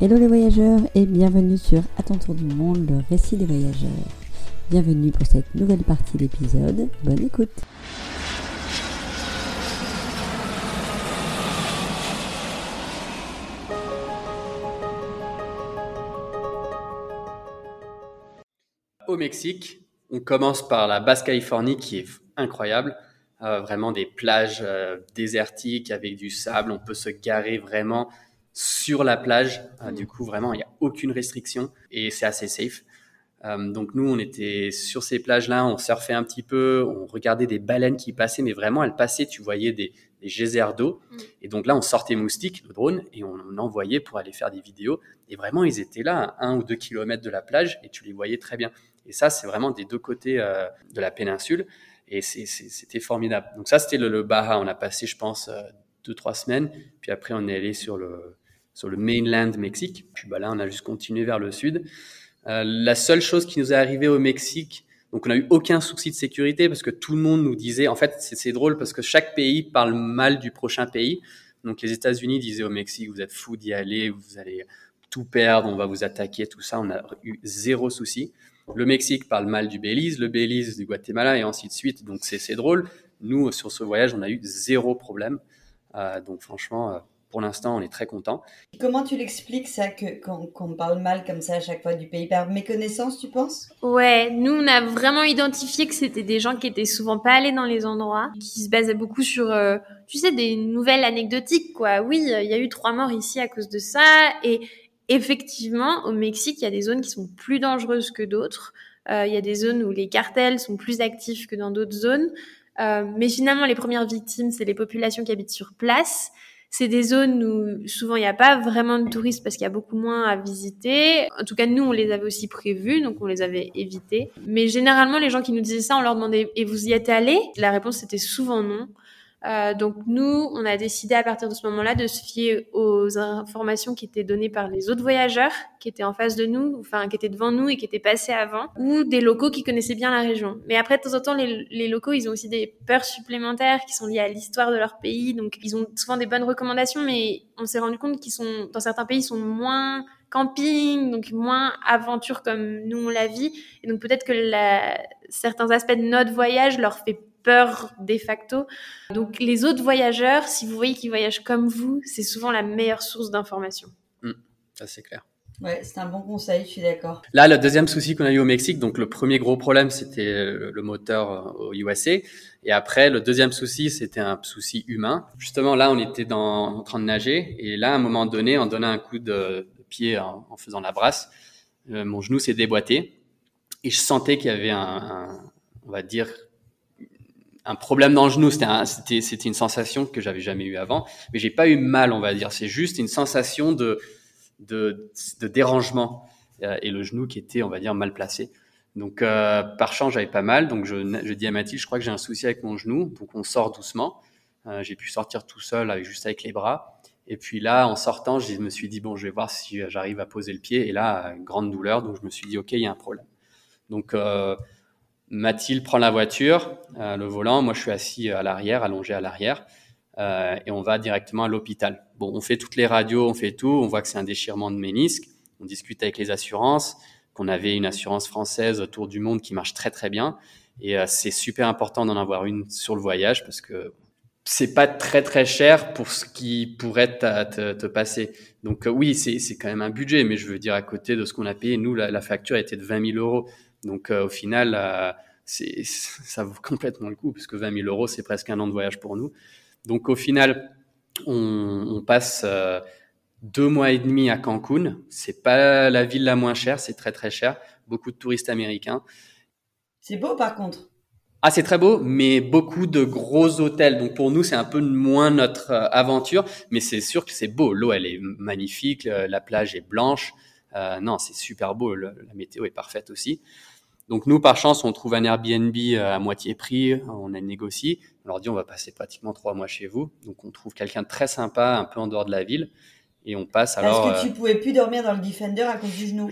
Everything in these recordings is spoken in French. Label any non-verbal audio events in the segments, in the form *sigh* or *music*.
Hello les voyageurs et bienvenue sur À du monde, le récit des voyageurs. Bienvenue pour cette nouvelle partie d'épisode. Bonne écoute. Au Mexique, on commence par la Basse-Californie qui est incroyable. Euh, vraiment des plages euh, désertiques avec du sable. On peut se garer vraiment sur la plage. Euh, du coup, vraiment, il n'y a aucune restriction et c'est assez safe. donc nous, on était sur ces plages-là, on surfait un petit peu, on regardait des baleines qui passaient, mais vraiment, elles passaient, tu voyais des, des geysers d'eau. Mm. Et donc là, on sortait moustique, le drone, et on, on, envoyait pour aller faire des vidéos. Et vraiment, ils étaient là, à un ou deux kilomètres de la plage, et tu les voyais très bien. Et ça, c'est vraiment des deux côtés de la péninsule. Et c'était formidable. Donc ça, c'était le, le, Baja. On a passé, je pense, euh, deux, trois semaines. Puis après, on est allé sur le, sur le mainland Mexique. Puis bah, là, on a juste continué vers le sud. Euh, la seule chose qui nous est arrivée au Mexique, donc on n'a eu aucun souci de sécurité parce que tout le monde nous disait, en fait, c'est drôle parce que chaque pays parle mal du prochain pays. Donc les États-Unis disaient au Mexique, vous êtes fou d'y aller, vous allez tout perdre, on va vous attaquer, tout ça. On a eu zéro souci. Le Mexique parle mal du Belize, le Belize du Guatemala et ainsi de suite. Donc c'est drôle. Nous, sur ce voyage, on a eu zéro problème. Euh, donc franchement, euh, pour l'instant, on est très content. Comment tu l'expliques ça, qu'on parle mal comme ça à chaque fois du pays Par méconnaissance, tu penses? Ouais, nous, on a vraiment identifié que c'était des gens qui étaient souvent pas allés dans les endroits, qui se basaient beaucoup sur, euh, tu sais, des nouvelles anecdotiques, quoi. Oui, il y a eu trois morts ici à cause de ça, et, effectivement, au Mexique, il y a des zones qui sont plus dangereuses que d'autres. Euh, il y a des zones où les cartels sont plus actifs que dans d'autres zones. Euh, mais finalement, les premières victimes, c'est les populations qui habitent sur place. C'est des zones où souvent il n'y a pas vraiment de touristes parce qu'il y a beaucoup moins à visiter. En tout cas, nous, on les avait aussi prévus, donc on les avait évités. Mais généralement, les gens qui nous disaient ça, on leur demandait et vous y êtes allés? La réponse c'était souvent non. Euh, donc nous, on a décidé à partir de ce moment-là de se fier aux informations qui étaient données par les autres voyageurs qui étaient en face de nous, enfin qui étaient devant nous et qui étaient passés avant, ou des locaux qui connaissaient bien la région. Mais après, de temps en temps, les, locaux, ils ont aussi des peurs supplémentaires qui sont liées à l'histoire de leur pays, donc ils ont souvent des bonnes recommandations, mais on s'est rendu compte qu'ils sont, dans certains pays, ils sont moins camping, donc moins aventure comme nous on la vit, et donc peut-être que la, certains aspects de notre voyage leur fait peur de facto. Donc les autres voyageurs, si vous voyez qu'ils voyagent comme vous, c'est souvent la meilleure source d'information. Mmh, ça c'est clair. Ouais, c'est un bon conseil, je suis d'accord. Là, le deuxième souci qu'on a eu au Mexique, donc le premier gros problème, c'était le moteur euh, au USA. Et après, le deuxième souci, c'était un souci humain. Justement, là, on était dans, en train de nager. Et là, à un moment donné, en donnant un coup de, pied en, faisant la brasse, euh, mon genou s'est déboîté. Et je sentais qu'il y avait un, un, on va dire, un problème dans le genou. C'était une sensation que j'avais jamais eu avant, mais j'ai pas eu mal, on va dire. C'est juste une sensation de de, dérangement euh, et le genou qui était, on va dire, mal placé. Donc euh, par chance, j'avais pas mal. Donc je, je dis à Mathilde, je crois que j'ai un souci avec mon genou. Donc on sort doucement. Euh, j'ai pu sortir tout seul, avec, juste avec les bras. Et puis là, en sortant, je me suis dit bon, je vais voir si j'arrive à poser le pied. Et là, grande douleur. Donc je me suis dit ok, il y a un problème. Donc Mathilde prend la voiture, euh, le volant, moi je suis assis à l'arrière, allongé à l'arrière, euh, et on va directement à l'hôpital. Bon, on fait toutes les radios, on fait tout, on voit que c'est un déchirement de ménisque, on discute avec les assurances, qu'on avait une assurance française autour du monde qui marche très très bien, et euh, c'est super important d'en avoir une sur le voyage parce que c'est pas très très cher pour ce qui pourrait te, te, passer. Donc oui, c'est quand même un budget, mais je veux dire à côté de ce qu'on a payé, nous la, la facture était de 20 000 euros. Donc euh, au final, euh, c'est, *laughs* ça vaut complètement le coup, puisque 20 000 euros, c'est presque un an de voyage pour nous. Donc au final, on, on passe euh, deux mois et demi à Cancun. C'est pas la ville la moins chère, c'est très très cher. Beaucoup de touristes américains. C'est beau par contre. Ah, c'est très beau, mais beaucoup de gros hôtels. Donc pour nous, c'est un peu moins notre aventure, mais c'est sûr que c'est beau. L'eau, elle est magnifique, la plage est blanche. Euh, non, c'est super beau, la météo est parfaite aussi. Donc nous, par chance, on trouve un Airbnb euh, à moitié prix, on a négocié. On leur dit on va passer pratiquement trois mois chez vous. Donc on trouve quelqu'un de très sympa, un peu en dehors de la ville, et on passe alors. Parce que tu pouvais plus dormir dans le Defender à cause du genou.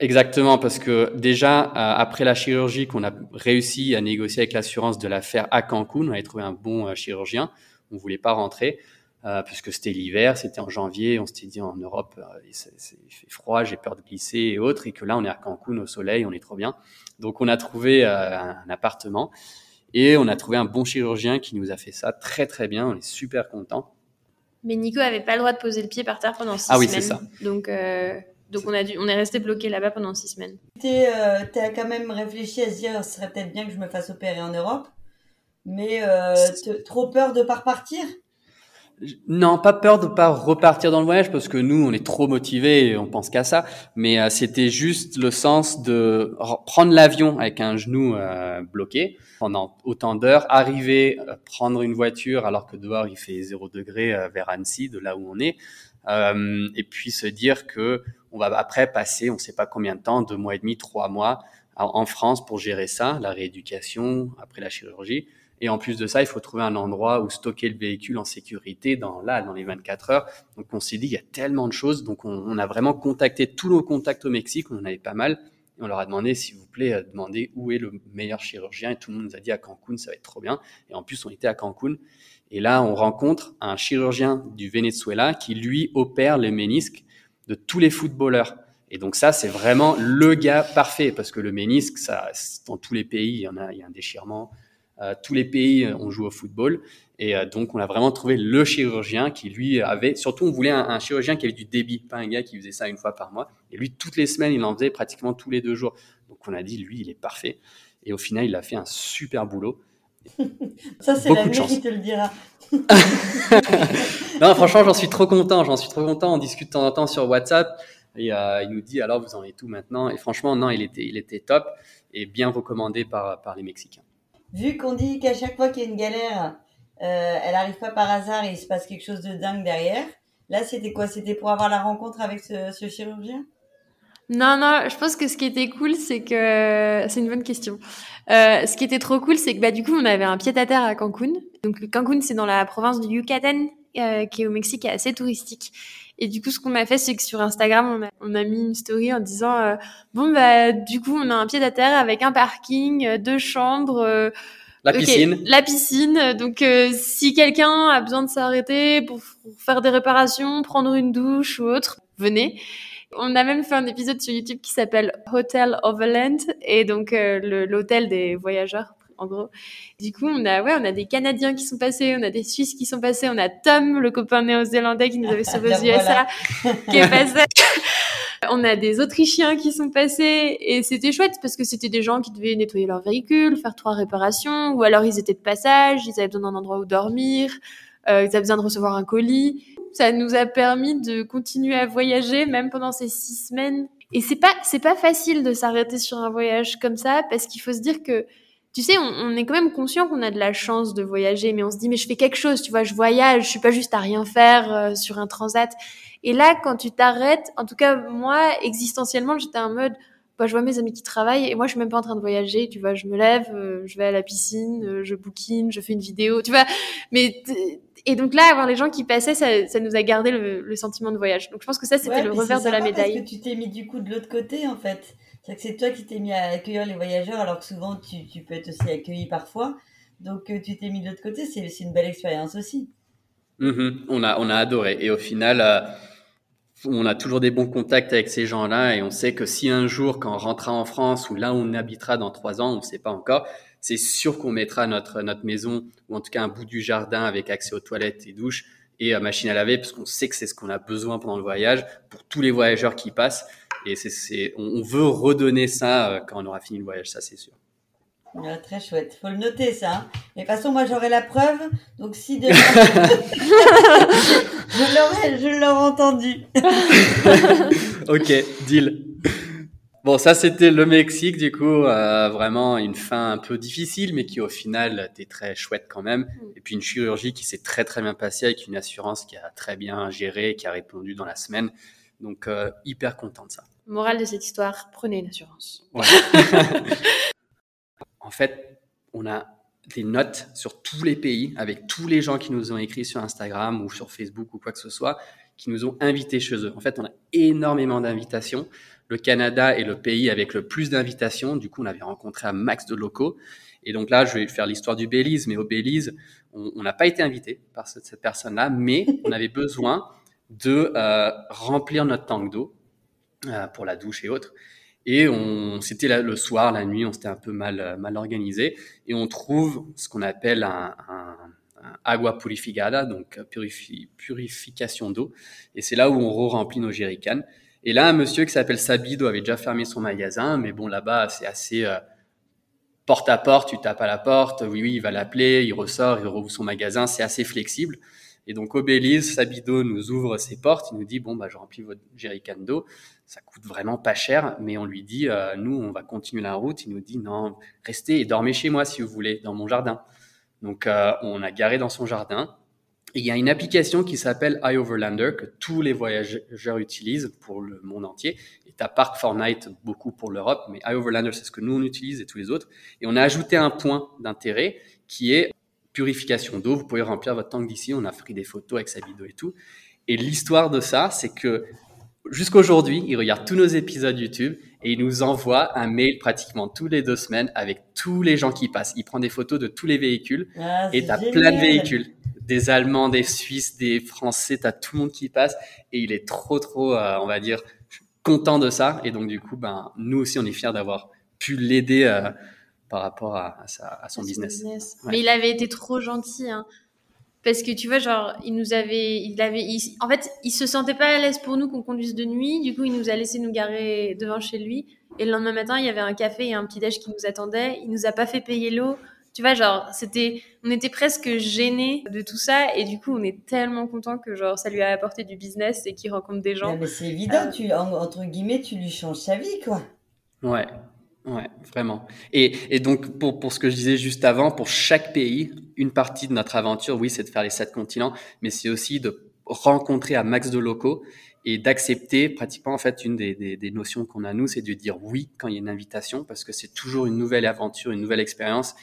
Exactement, parce que déjà après la chirurgie qu'on a réussi à négocier avec l'assurance de la faire à Cancun, on avait trouvé un bon chirurgien, on voulait pas rentrer. euh, puisque c'était l'hiver, c'était en janvier, on s'était dit en Europe, euh, il, fait froid, j'ai peur de glisser et autres, et que là on est à Cancun au soleil, on est trop bien. Donc on a trouvé euh, un appartement et on a trouvé un bon chirurgien qui nous a fait ça très très bien, on est super content. Mais Nico avait pas le droit de poser le pied par terre pendant six ah oui, semaines. c'est ça. Donc euh, donc on a dû, on est resté bloqué là-bas pendant six semaines. Tu as quand même réfléchi à se dire, ce serait peut-être bien que je me fasse opérer en Europe, mais trop peur de pas repartir? Non, pas peur de pas repartir dans le voyage parce que nous, on est trop motivés et on pense qu'à ça. Mais euh, c'était juste le sens de prendre l'avion avec un genou euh, bloqué pendant autant d'heures, arriver, euh, prendre une voiture alors que dehors il fait 0 degré vers Annecy, de là où on est, et puis se dire que on va après passer, on ne sait pas combien de temps, deux mois et demi, trois mois en France pour gérer ça, la rééducation après la chirurgie. Et en plus de ça, il faut trouver un endroit où stocker le véhicule en sécurité dans là, dans les 24 heures. Donc on s'est dit, il y a tellement de choses. Donc on, a vraiment contacté tous nos contacts au Mexique. On en avait pas mal. Et on leur a demandé, s'il vous plaît, euh, demander où est le meilleur chirurgien. Et tout le monde nous a dit à Cancun, ça va être trop bien. Et en plus, on était à Cancun. Et là, on rencontre un chirurgien du Venezuela qui, lui, opère les ménisques de tous les footballeurs. Et donc ça, c'est vraiment le gars parfait parce que le ménisque, ça, dans tous les pays, il y en a, il y a un déchirement. Euh, tous les pays, euh, on joue au football. Et euh, donc, on a vraiment trouvé le chirurgien qui, lui, avait... Surtout, on voulait un, chirurgien qui avait du débit, pas un gars qui faisait ça une fois par mois. Et lui, toutes les semaines, il en faisait pratiquement tous les deux jours. Donc, on a dit, lui, il est parfait. Et au final, il a fait un super boulot. ça, c'est la qui te le dira. *laughs* non, franchement, j'en suis trop content. J'en suis trop content. On discute de temps en temps sur WhatsApp. Et il nous dit, alors, vous en êtes tout maintenant? Et franchement, non, il était, il était top et bien recommandé par, par les Mexicains vu qu'on dit qu'à chaque fois qu'il y a une galère, euh, elle arrive pas par hasard et il se passe quelque chose de dingue derrière. Là, c'était quoi? C'était pour avoir la rencontre avec ce, chirurgien? Non, non, je pense que ce qui était cool, c'est que c'est une bonne question. Euh, ce qui était trop cool, c'est que bah du coup, on avait un pied à Cancun. Donc Cancun, c'est dans la province du Yucatan, euh, qui est au Mexique, est assez touristique. Et du coup, ce qu'on a fait, c'est que sur Instagram, on a, mis une story en disant euh, bon bah du coup, on a un pied à terre avec un parking, euh, deux chambres. Euh, la piscine. La piscine. Donc, si quelqu'un a besoin de s'arrêter pour, faire des réparations, prendre une douche ou autre, venez. On a même fait un épisode sur YouTube qui s'appelle Hotel Overland et donc l'hôtel des voyageurs en gros. Du coup, on a, ouais, on a des Canadiens qui sont passés, on a des Suisses qui sont passés, on a Tom, le copain néo-zélandais qui nous avait *laughs* sauvé aux USA, *laughs* qui est passé. *laughs* On a des Autrichiens qui sont passés et c'était chouette parce que c'était des gens qui devaient nettoyer leur véhicule, faire trois réparations ou alors ils étaient de passage, ils avaient besoin d'un endroit où dormir, euh, ils avaient besoin de recevoir un colis. Ça nous a permis de continuer à voyager même pendant ces six semaines. Et c'est pas c'est pas facile de s'arrêter sur un voyage comme ça parce qu'il faut se dire que tu sais, on, est quand même conscient qu'on a de la chance de voyager, mais on se dit, mais je fais quelque chose, tu vois, je voyage, je suis pas juste à rien faire euh, sur un transat. Et là, quand tu t'arrêtes, en tout cas, moi, existentiellement, j'étais en mode, bah, je vois mes amis qui travaillent et moi, je suis même pas en train de voyager, tu vois, je me lève, euh, je vais à la piscine, euh, je bookine, je fais une vidéo, tu vois. Mais, et donc là, avoir les gens qui passaient, ça, ça nous a gardé le, sentiment de voyage. Donc je pense que ça, c'était le revers de la médaille. Parce que tu t'es mis du coup de l'autre côté, en fait. C'est que c'est toi qui t'es mis à accueillir les voyageurs, alors que souvent tu, tu peux être aussi accueilli parfois. Donc euh, tu t'es mis de l'autre côté, c'est une belle expérience aussi. Mm-hmm. on, a, on a adoré. Et au final, euh, on a toujours des bons contacts avec ces gens-là et on sait que si un jour, quand on rentrera en France ou là où on habitera dans trois ans, on ne sait pas encore, c'est sûr qu'on mettra notre, notre maison ou en tout cas un bout du jardin avec accès aux toilettes et douches et à machine à laver parce qu'on sait que c'est ce qu'on a besoin pendant le voyage pour tous les voyageurs qui passent. Et c'est, on veut redonner ça euh, quand on aura fini le voyage, ça c'est sûr. très chouette. Faut le noter ça. Hein. Mais de toute façon, moi j'aurai la preuve. Donc si de... *laughs* je l'aurais, entendu. *laughs* ok, deal. Bon, ça c'était le Mexique, du coup, euh, vraiment une fin un peu difficile, mais qui au final était très chouette quand même. Et puis une chirurgie qui s'est très très bien passée avec une assurance qui a très bien géré, qui a répondu dans la semaine. Donc euh, hyper content de ça. Morale de cette histoire, prenez une assurance. *laughs* en fait, on a des notes sur tous les pays avec tous les gens qui nous ont écrit sur Instagram ou sur Facebook ou quoi que ce soit. qui nous ont invités chez eux. En fait, on a énormément d'invitations. Le Canada est le pays avec le plus d'invitations. Du coup, on avait rencontré un max de locaux. Et donc là, je vais faire l'histoire du Belize, mais au Belize, on n'a pas été invité par cette, cette personne-là, mais on avait besoin de euh, remplir notre tank d'eau pour la douche et autres. Et on, c'était le soir, la nuit, on s'était un peu mal, euh, mal organisé, et on trouve ce qu'on appelle un, un, un, agua purificada, donc purifi, purification d'eau. Et c'est là où on re-remplit nos jerrycans. Et là, un monsieur qui s'appelle Sabido avait déjà fermé son magasin, mais bon, là-bas, c'est assez euh, porte à porte, tu tapes à la porte, oui, oui, il va l'appeler, il ressort, il rouvre son magasin, c'est assez flexible. Et donc, au Belize, Sabido nous ouvre ses portes, il nous dit, bon, bah, je remplis votre jerrycan d'eau, ça coûte vraiment pas cher, mais on lui dit, euh, nous, on va continuer la route. Il nous dit, non, restez et dormez chez moi si vous voulez, dans mon jardin. Donc, euh, on a garé dans son jardin. Il y a une application qui s'appelle iOverlander que tous les voyageurs utilisent pour le monde entier. Et t'as Park Fortnite beaucoup pour l'Europe, mais iOverlander, c'est ce que nous, on utilise et tous les autres. Et on a ajouté un point d'intérêt qui est purification d'eau. Vous pouvez remplir votre tank d'ici. On a pris des photos avec Sabido et tout. Et l'histoire de ça, c'est que jusqu'aujourd'hui, il regarde tous nos épisodes YouTube et il nous envoie un mail pratiquement tous les deux semaines avec tous les gens qui passent. Il prend des photos de tous les véhicules Ah, et t'as plein de véhicules. Des Allemands, des Suisses, des Français, t'as tout le monde qui passe et il est trop, trop, euh, on va dire, content de ça. Et donc, du coup, ben, nous aussi, on est fiers d'avoir pu l'aider euh, par rapport à, à, sa, à son à son business. Ouais. Mais il avait été trop gentil, hein. Parce que tu vois, genre, il nous avait, il avait, il- en fait, il se sentait pas à l'aise pour nous qu'on conduise de nuit. Du coup, il nous a laissé nous garer devant chez lui. Et le lendemain matin, il y avait un café et un petit déj qui nous attendait. Il nous a pas fait payer l'eau. Tu vois, genre, c'était, on était presque gênés de tout ça. Et du coup, on est tellement content que, genre, ça lui a apporté du business et qu'il rencontre des gens. Non, mais c'est évident, Euh, tu, entre guillemets, tu lui changes sa vie, quoi. Ouais, ouais, vraiment. Et, et donc, pour, pour ce que je disais juste avant, pour chaque pays, une partie de notre aventure, oui, c'est de faire les sept continents, mais c'est aussi de rencontrer un max de locaux et d'accepter pratiquement, en fait, une des, des, des notions qu'on a, nous, c'est de dire oui quand il y a une invitation, parce que c'est toujours une nouvelle aventure, une nouvelle expérience.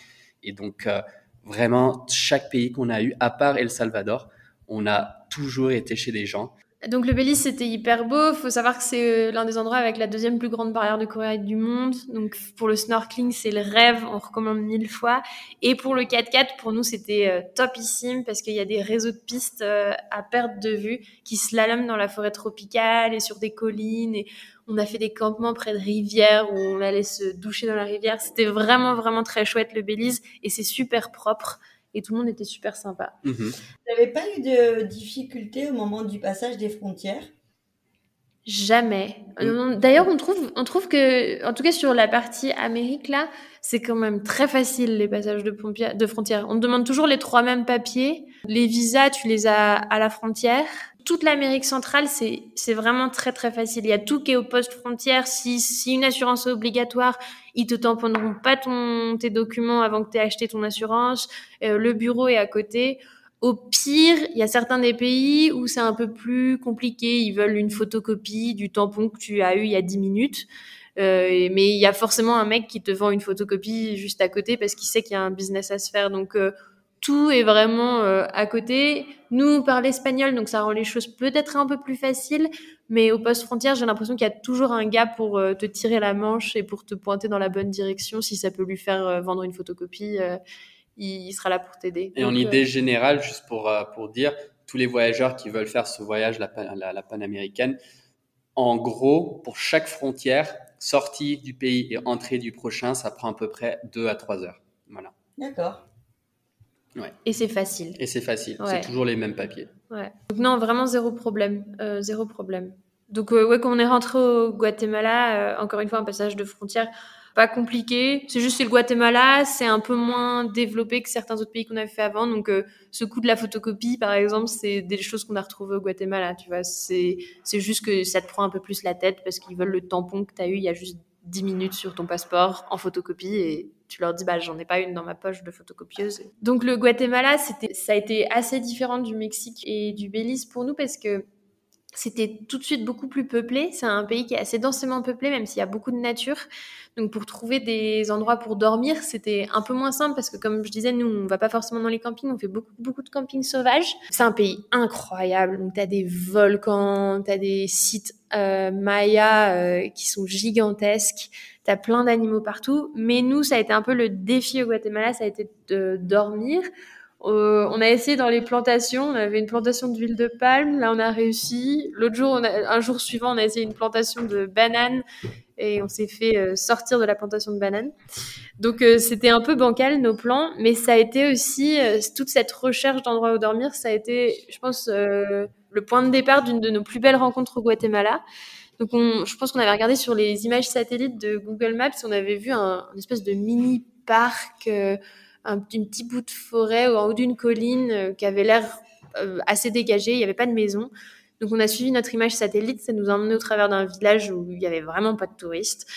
Et donc, euh, vraiment, chaque pays qu'on a eu, à part El Salvador, on a toujours été chez des gens. Donc le Belize c'était hyper beau. Faut savoir que c'est euh, l'un des endroits avec la deuxième plus grande barrière de corail du monde. Donc pour le snorkeling c'est le rêve, on recommande mille fois. Et pour le 4x4 pour nous c'était euh, topissime parce qu'il y a des réseaux de pistes euh, à perte de vue qui slaloment dans la forêt tropicale et sur des collines. Et on a fait des campements près de rivières où on allait se doucher dans la rivière. C'était vraiment vraiment très chouette le Belize et c'est super propre et tout le monde était super sympa. Tu n'avais pas eu de difficultés au moment du passage des frontières Jamais. Euh, D'ailleurs, on trouve, on trouve que, en tout cas sur la partie Amérique là, c'est quand même très facile les passages de, pompiers- de frontières. On te demande toujours les trois mêmes papiers. Les visas, tu les as à la frontière. Toute l'Amérique centrale, c'est vraiment très très facile. Il y a tout qui est au poste frontière. Si, si une assurance est obligatoire, ils te tamponneront pas ton, tes documents avant que tu aies acheté ton assurance. Euh, le bureau est à côté. Au pire, il y a certains des pays où c'est un peu plus compliqué. Ils veulent une photocopie du tampon que tu as eu il y a 10 minutes. Euh, mais il y a forcément un mec qui te vend une photocopie juste à côté parce qu'il sait qu'il y a un business à se faire. Donc euh, tout est vraiment euh, à côté. Nous, on parle espagnol, donc ça rend les choses peut-être un peu plus faciles. Mais au poste frontière, j'ai l'impression qu'il y a toujours un gars pour euh, te tirer la manche et pour te pointer dans la bonne direction. Si ça peut lui faire euh, vendre une photocopie, euh, il, il sera là pour t'aider. Et en Donc, euh, idée générale, juste pour, euh, pour dire, tous les voyageurs qui veulent faire ce voyage, la, pan- la, la panaméricaine, en gros, pour chaque frontière, sortie du pays et entrée du prochain, ça prend à peu près 2 à 3 heures. Voilà. D'accord. Et c'est facile. Et c'est facile, Ouais. c'est toujours les mêmes papiers. Ouais. Donc non, vraiment zéro problème, euh, zéro problème. Donc euh, ouais, quand on est rentré au Guatemala, euh, encore une fois un passage de frontière pas compliqué. C'est juste c'est le Guatemala, c'est un peu moins développé que certains autres pays qu'on avait fait avant. Donc euh, ce coup de la photocopie, par exemple, c'est des choses qu'on a retrouvées au Guatemala. Tu vois, c'est c'est juste que ça te prend un peu plus la tête parce qu'ils veulent le tampon que tu as eu il y a juste 10 minutes sur ton passeport en photocopie et tu leur dis bah j'en ai pas une dans ma poche de photocopieuse. Donc le Guatemala, c'était ça a été assez différent du Mexique et du Belize pour nous parce que c'était tout de suite beaucoup plus peuplé. C'est un pays qui est assez densément peuplé, même s'il y a beaucoup de nature. Donc pour trouver des endroits pour dormir, c'était un peu moins simple parce que comme je disais, nous on va pas forcément dans les campings, on fait beaucoup beaucoup de campings sauvages. C'est un pays incroyable. Donc t'as des volcans, t'as des sites euh, mayas euh, qui sont gigantesques. T'as plein d'animaux partout. Mais nous, ça a été un peu le défi au Guatemala, ça a été de dormir. Euh, on a essayé dans les plantations, on avait une plantation d'huile de palme, là on a réussi. L'autre jour, un jour suivant, on a essayé une plantation de bananes et on s'est fait euh, sortir de la plantation de bananes. Donc euh, c'était un peu bancal nos plans, mais ça a été aussi toute cette recherche d'endroits où dormir, ça a été, je pense, le point de départ d'une de nos plus belles rencontres au Guatemala. Donc je pense qu'on avait regardé sur les images satellites de Google Maps, on avait vu un, espèce de mini parc un, petit bout de forêt ou en haut d'une colline euh, qui avait l'air euh, assez dégagé, il n'y avait pas de maison. Donc on a suivi notre image satellite, ça nous a emmené au travers d'un village où il n'y avait vraiment pas de touristes,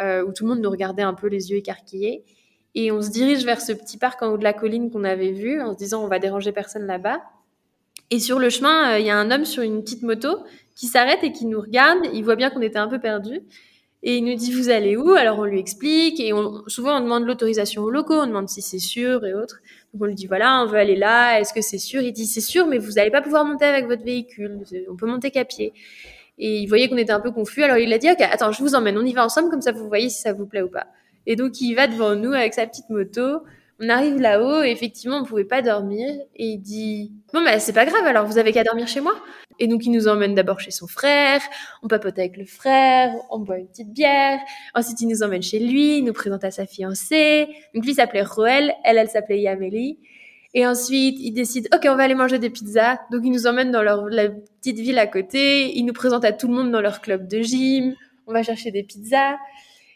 euh, où tout le monde nous regardait un peu les yeux écarquillés. Et on se dirige vers ce petit parc en haut de la colline qu'on avait vu, en se disant on va déranger personne là-bas. Et sur le chemin, il y a un homme sur une petite moto qui s'arrête et qui nous regarde. Il voit bien qu'on était un peu perdus. Et il nous dit vous allez où? Alors on lui explique et on, souvent on demande l'autorisation aux locaux, on demande si c'est sûr et autres. Donc on lui dit voilà on veut aller là, est-ce que c'est sûr? Il dit c'est sûr mais vous n'allez pas pouvoir monter avec votre véhicule, on peut monter qu'à pied. Et il voyait qu'on était un peu confus, alors il a dit ok attends je vous emmène, on y va ensemble comme ça vous voyez si ça vous plaît ou pas. Et donc il va devant nous avec sa petite moto. On arrive là-haut et effectivement on pouvait pas dormir et il dit bon bah c'est pas grave alors vous avez qu'à dormir chez moi. Et donc, il nous emmène d'abord chez son frère, on papote avec le frère, on boit une petite bière. Ensuite, il nous emmène chez lui, il nous présente à sa fiancée. Donc, lui s'appelait Roel, elle, elle s'appelait Yamélie. Et ensuite, il décide, OK, on va aller manger des pizzas. Donc, il nous emmène dans leur, la petite ville à côté. Il nous présente à tout le monde dans leur club de gym. On va chercher des pizzas.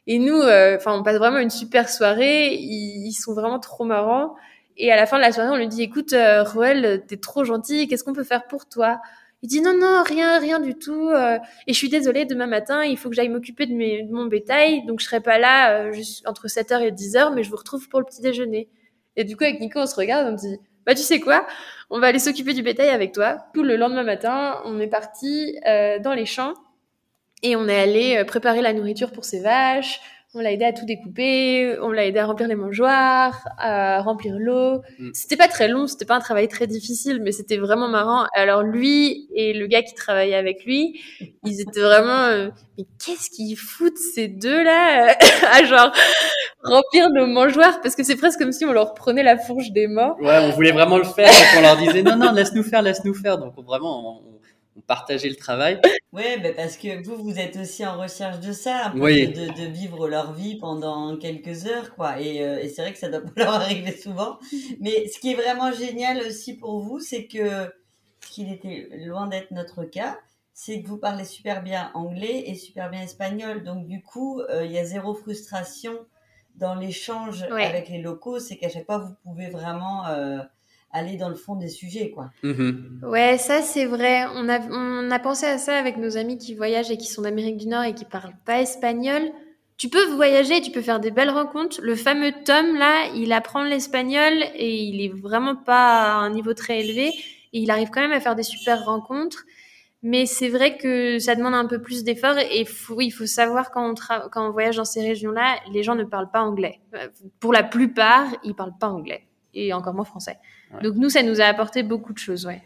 Et nous, euh, enfin, on passe vraiment une super soirée. Ils, sont vraiment trop marrants. Et à la fin de la soirée, on lui dit, écoute, euh, Roel, t'es trop gentil. Qu'est-ce qu'on peut faire pour toi? Il dit non, non, rien, rien du tout. Euh, et je suis désolée, demain matin, il faut que j'aille m'occuper de, de mon bétail. Donc, je serai pas là euh, entre 7h et 10h, mais je vous retrouve pour le petit déjeuner. Et du coup, avec Nico, on se regarde, on dit, bah, tu sais quoi? On va aller s'occuper du bétail avec toi. Tout le lendemain matin, on est parti euh, dans les champs et on est allé préparer la nourriture pour ses vaches. On l'a aidé à tout découper, on l'a aidé à remplir les mangeoires, à remplir l'eau. Mm. C'était pas très long, c'était pas un travail très difficile, mais c'était vraiment marrant. Alors lui et le gars qui travaillait avec lui, ils étaient vraiment, euh, mais qu'est-ce qu'ils foutent ces deux-là *coughs* à genre remplir nos mangeoires? Parce que c'est presque comme si on leur prenait la fourche des morts. Ouais, on voulait vraiment le faire, donc on leur disait non non laisse nous faire, laisse nous faire. Donc vraiment, on, partager le travail. Oui, mais parce que vous, vous êtes aussi en recherche de ça, de, de, vivre leur vie pendant quelques heures, quoi. Et, euh, et c'est vrai que ça doit *laughs* pas leur arriver souvent. Mais ce qui est vraiment génial aussi pour vous, c'est que, ce qui était loin d'être notre cas, c'est que vous parlez super bien anglais et super bien espagnol. Donc, du coup, euh, il y a zéro frustration dans l'échange avec les locaux. C'est qu'à chaque fois, vous pouvez vraiment... Euh, aller dans le fond des sujets, quoi. Mm-hmm. Ouais, ça c'est vrai. On a, on a pensé à ça avec nos amis qui voyagent et qui sont d'Amérique du Nord et qui parlent pas espagnol. Tu peux voyager, tu peux faire des belles rencontres. Le fameux Tom là, il apprend l'espagnol et il est vraiment pas à un niveau très élevé et il arrive quand même à faire des super rencontres. Mais c'est vrai que ça demande un peu plus d'efforts et faut, il faut savoir quand on, quand on voyage dans ces régions-là, les gens ne parlent pas anglais. Pour la plupart, ils parlent pas anglais et encore moins français. Donc nous, ça nous a apporté beaucoup de choses, ouais.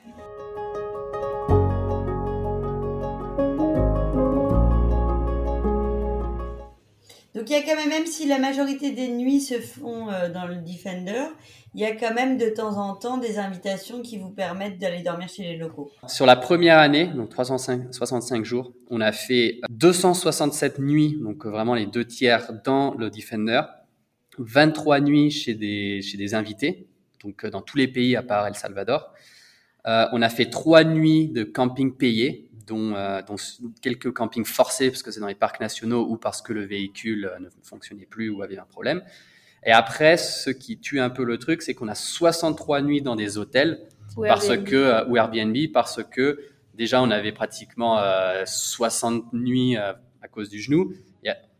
Donc il y a quand même, même si la majorité des nuits se font euh, dans le Defender, il y a quand même de temps en temps des invitations qui vous permettent d'aller dormir chez les locaux. Sur la première année, donc 365 jours, on a fait 267 nuits, donc vraiment les deux tiers dans le Defender, 23 nuits chez des, chez des invités, donc euh, dans tous les pays à part El Salvador. Euh, on a fait trois nuits de camping payé, dont, euh, dont quelques campings forcés parce que c'est dans les parcs nationaux ou parce que le véhicule ne fonctionnait plus ou avait un problème. Et après, ce qui tue un peu le truc, c'est qu'on a 63 nuits dans des hôtels parce que ou Airbnb parce que déjà on avait pratiquement 60 nuits à cause du genou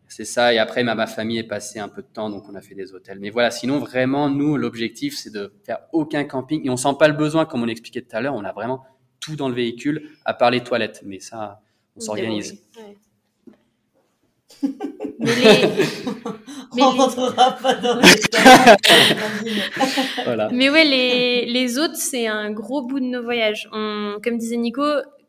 c'est ça. Et après, ma, famille est passée un peu de temps, donc on a fait des hôtels. Mais voilà, sinon vraiment, nous, l'objectif, c'est de faire aucun camping. Et on sent pas le besoin, comme on expliquait tout à l'heure. On a vraiment tout dans le véhicule, à part les toilettes. Mais ça, on s'organise. *laughs* Mais les... *laughs* on rentrera pas dans les *laughs* voilà. Mais ouais, les, les autres, c'est un gros bout de nos voyages. On, comme disait Nico,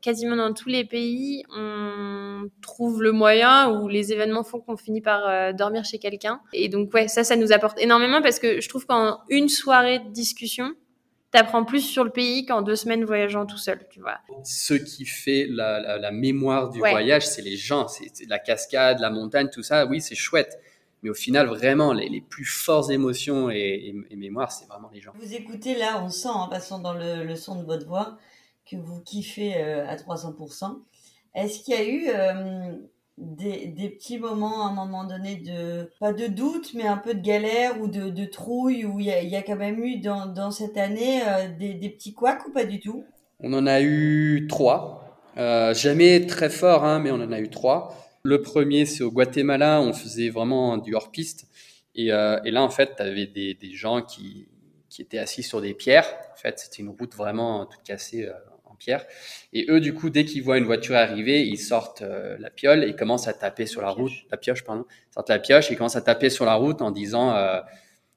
quasiment dans tous les pays, on trouve le moyen ou les événements font qu'on finit par euh, dormir chez quelqu'un. Et donc, ouais, ça, ça nous apporte énormément parce que je trouve qu'en une soirée de discussion, t'apprends plus sur le pays qu'en deux semaines voyageant tout seul, tu vois. Ce qui fait la, la, mémoire du voyage, c'est les gens, c'est la cascade, la montagne, tout ça. Oui, c'est chouette. Mais au final, vraiment, les, les plus fortes émotions et, et, mémoires, c'est vraiment les gens. Vous écoutez là, on sent, en passant dans le, le son de votre voix, que vous kiffez euh, à 300%. Est-ce qu'il y a eu euh, des, petits moments à un moment donné de, pas de doute, mais un peu de galère ou de, trouille, où il y, a, quand même eu dans, cette année euh, des, petits couacs ou pas du tout? On en a eu trois. jamais très fort, hein, mais on en a eu trois. Le premier, c'est au Guatemala, on faisait vraiment du hors-piste. Et, là, en fait, tu avais des, des gens qui, qui étaient assis sur des pierres. En fait, c'était une route vraiment toute cassée pierre. Et eux, du coup, dès qu'ils voient une voiture arriver, ils sortent euh, la piole et commencent à taper sur la, route, la pioche, pardon, ils sortent la pioche et commencent à taper sur la route en disant euh,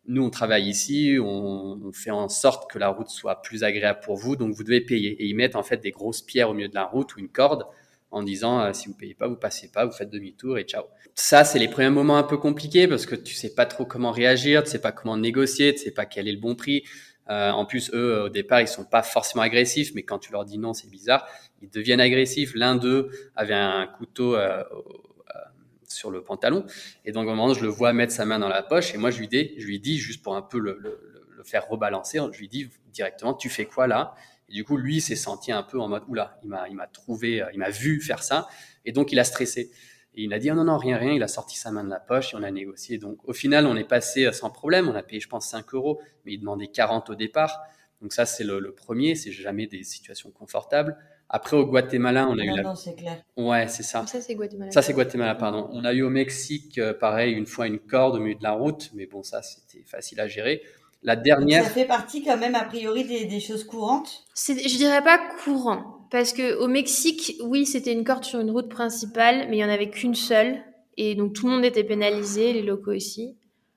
nous, on travaille ici, on, fait en sorte que la route soit plus agréable pour vous, donc vous devez payer. Et ils mettent en fait des grosses pierres au milieu de la route ou une corde en disant euh, si vous payez pas, vous passez pas, vous faites demi-tour et ciao. Ça, c'est les premiers moments un peu compliqués parce que tu sais pas trop comment réagir, tu sais pas comment négocier, tu sais pas quel est le bon prix. Euh, en plus, eux, au départ, ils sont pas forcément agressifs, mais quand tu leur dis non, c'est bizarre. Ils deviennent agressifs. L'un d'eux avait un couteau euh, euh, sur le pantalon, et donc au moment je le vois mettre sa main dans la poche, et moi je lui dis, je lui dis juste pour un peu le, le, le faire rebalancer, je lui dis directement, tu fais quoi là? Et du coup, lui s'est senti un peu en mode, oula, il m'a, il m'a trouvé, il m'a vu faire ça, et donc il a stressé. Et il a dit, oh non, non, rien, rien. Il a sorti sa main de la poche et on a négocié. Donc, au final, on est passé sans problème. On a payé, je pense, 5 euros, mais il demandait 40 au départ. Donc, ça, c'est le, premier. C'est jamais des situations confortables. Après, au Guatemala, on a eu. La... Non, c'est clair. Ouais, c'est ça. Ça, c'est Guatemala. Ça, c'est Guatemala, pardon. On a eu au Mexique, euh, pareil, une fois une corde au milieu de la route. Mais bon, ça, c'était facile à gérer. La dernière. ça fait partie quand même, a priori, des, des choses courantes? Je dirais pas courant. Parce que au Mexique, oui, c'était une corde sur une route principale, mais il y en avait qu'une seule, et donc tout le monde était pénalisé, les locaux aussi.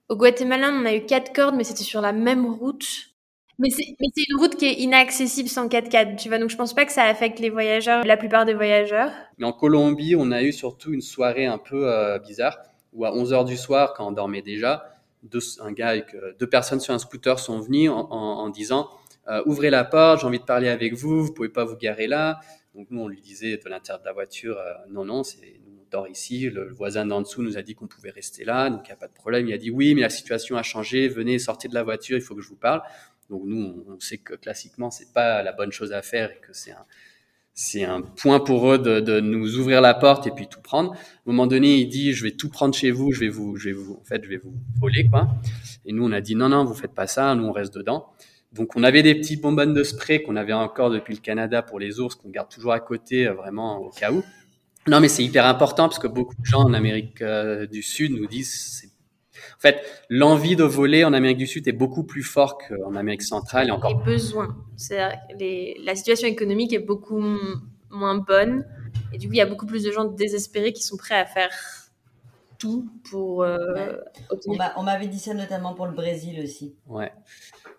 Au Guatemala, on a eu quatre cordes, mais c'était sur la même route. Mais c'est une route qui est inaccessible sans 4x4, tu vois. Donc je pense pas que ça affecte les voyageurs, la plupart des voyageurs. Mais en Colombie, on a eu surtout une soirée un peu euh, bizarre, où à 11 h du soir, quand on dormait déjà, euh, deux personnes sur un scooter sont venus en, en disant euh, ouvrez la porte, j'ai envie de parler avec vous, vous pouvez pas vous garer là. Donc nous, on lui disait de l'intérieur de la voiture, euh, non, non, c'est on dort ici. Le, voisin d'en dessous nous a dit qu'on pouvait rester là, donc il n'y a pas de problème. Il a dit oui, mais la situation a changé, venez, sortez de la voiture, il faut que je vous parle. Donc nous, on, sait que classiquement, c'est pas la bonne chose à faire et que c'est un c'est un point pour eux de, de, nous ouvrir la porte et puis tout prendre. À un moment donné, il dit je vais tout prendre chez vous, je vais vous, je vais vous, en fait, je vais vous voler quoi. Et nous, on a dit non non, vous faites pas ça, nous on reste dedans. Donc on avait des petits bonbonnes de spray qu'on avait encore depuis le Canada pour les ours qu'on garde toujours à côté euh, vraiment au cas où. Non mais c'est hyper important parce que beaucoup de gens en Amérique euh, du Sud nous disent en fait l'envie de voler en Amérique du Sud est beaucoup plus fort qu'en Amérique centrale et encore les besoins. C'est la situation économique est beaucoup moins bonne et du coup il y a beaucoup plus de gens désespérés qui sont prêts à faire tout pour euh, On m'avait dit ça notamment pour le Brésil aussi. Ouais.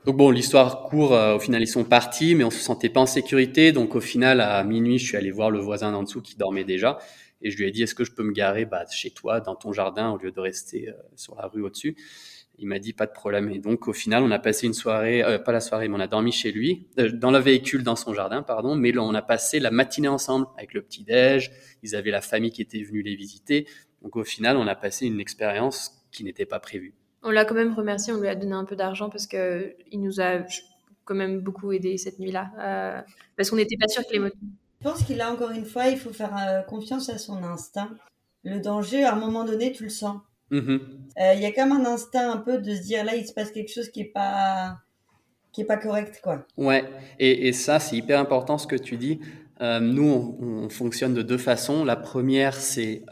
Donc bon, l'histoire court, euh, au final ils sont partis, mais on se sentait pas en sécurité. Donc au final, à minuit, je suis allé voir le voisin d'en dessous qui dormait déjà. Et je lui ai dit, est-ce que je peux me garer bah, chez toi, dans ton jardin, au lieu de rester euh, sur la rue au-dessus? Il m'a dit, pas de problème. Et donc au final, on a passé une soirée, euh, pas la soirée, mais on a dormi chez lui, dans le véhicule, dans son jardin, pardon. Mais là, on a passé la matinée ensemble, avec le petit-déj. Ils avaient la famille qui était venue les visiter. Donc au final, on a passé une expérience qui n'était pas prévue. On l'a quand même remercié, on lui a donné un peu d'argent parce que il nous a quand même beaucoup aidé cette nuit-là. Euh, parce qu'on n'était pas sûr que les motos. Je pense qu'il a encore une fois, il faut faire euh, confiance à son instinct. Le danger, à un moment donné, tu le sens. Mm-hmm. Euh, il y a quand même un instinct un peu de se dire là, il se passe quelque chose qui est pas qui est pas correct, quoi. Ouais, et, et ça, c'est hyper important ce que tu dis. nous, on, on, fonctionne de deux façons. La première, c'est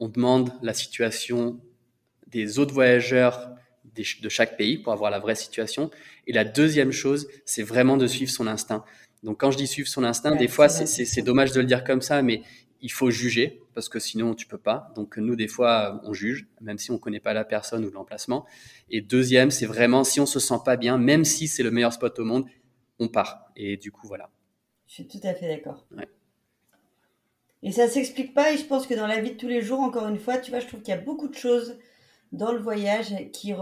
on demande la situation des autres voyageurs de chaque pays pour avoir la vraie situation. Et la deuxième chose, c'est vraiment de suivre son instinct. Donc quand je dis suivre son instinct, des fois c'est dommage de le dire comme ça, mais il faut juger parce que sinon tu peux pas. Donc nous des fois on juge même si on connaît pas la personne ou l'emplacement. Et deuxième, c'est vraiment si on se sent pas bien, même si c'est le meilleur spot au monde, on part. Et du coup voilà. Je suis tout à fait d'accord. Et ça s'explique pas. Et je pense que dans la vie de tous les jours, encore une fois, tu vois, je trouve qu'il y a beaucoup de choses dans le voyage qui,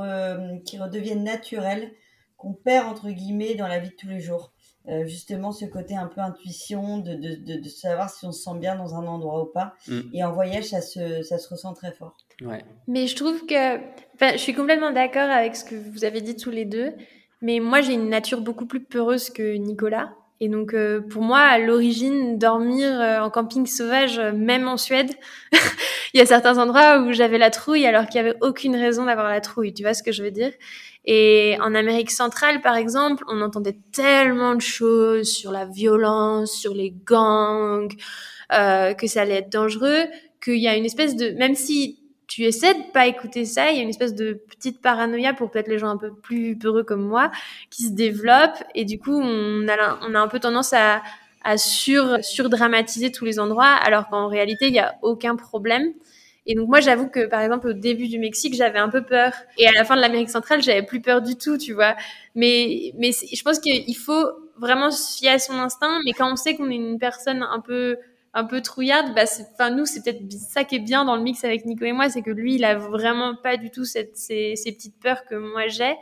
qui redeviennent naturelles, qu'on perd entre guillemets dans la vie de tous les jours. Euh, justement ce côté un peu intuition, de, de, de, savoir si on se sent bien dans un endroit ou pas. Mm. Et en voyage, ça se, ça se ressent très fort. Ouais. Mais je trouve que, je suis complètement d'accord avec ce que vous avez dit tous les deux. Mais moi, j'ai une nature beaucoup plus peureuse que Nicolas. Et donc, euh, pour moi, à l'origine, dormir euh, en camping sauvage, même en Suède, *laughs* il y a certains endroits où j'avais la trouille alors qu'il n'y avait aucune raison d'avoir la trouille. Tu vois ce que je veux dire? Et en Amérique centrale, par exemple, on entendait tellement de choses sur la violence, sur les gangs, euh, que ça allait être dangereux, qu'il y a une espèce de, même si tu essaies de pas écouter ça, il y a une espèce de petite paranoïa pour peut-être les gens un peu plus peureux comme moi qui se développe et du coup on a un peu tendance à sur surdramatiser tous les endroits alors qu'en réalité il y a aucun problème. Et donc moi, j'avoue que par exemple au début du Mexique, j'avais un peu peur, et à la fin de l'Amérique centrale, j'avais plus peur du tout, tu vois. Mais mais je pense qu'il faut vraiment se fier à son instinct. Mais quand on sait qu'on est une personne un peu un peu trouillarde, bah, enfin nous, c'est peut-être ça qui est bien dans le mix avec Nico et moi, c'est que lui, il a vraiment pas du tout cette, ces, ces petites peurs que moi j'ai,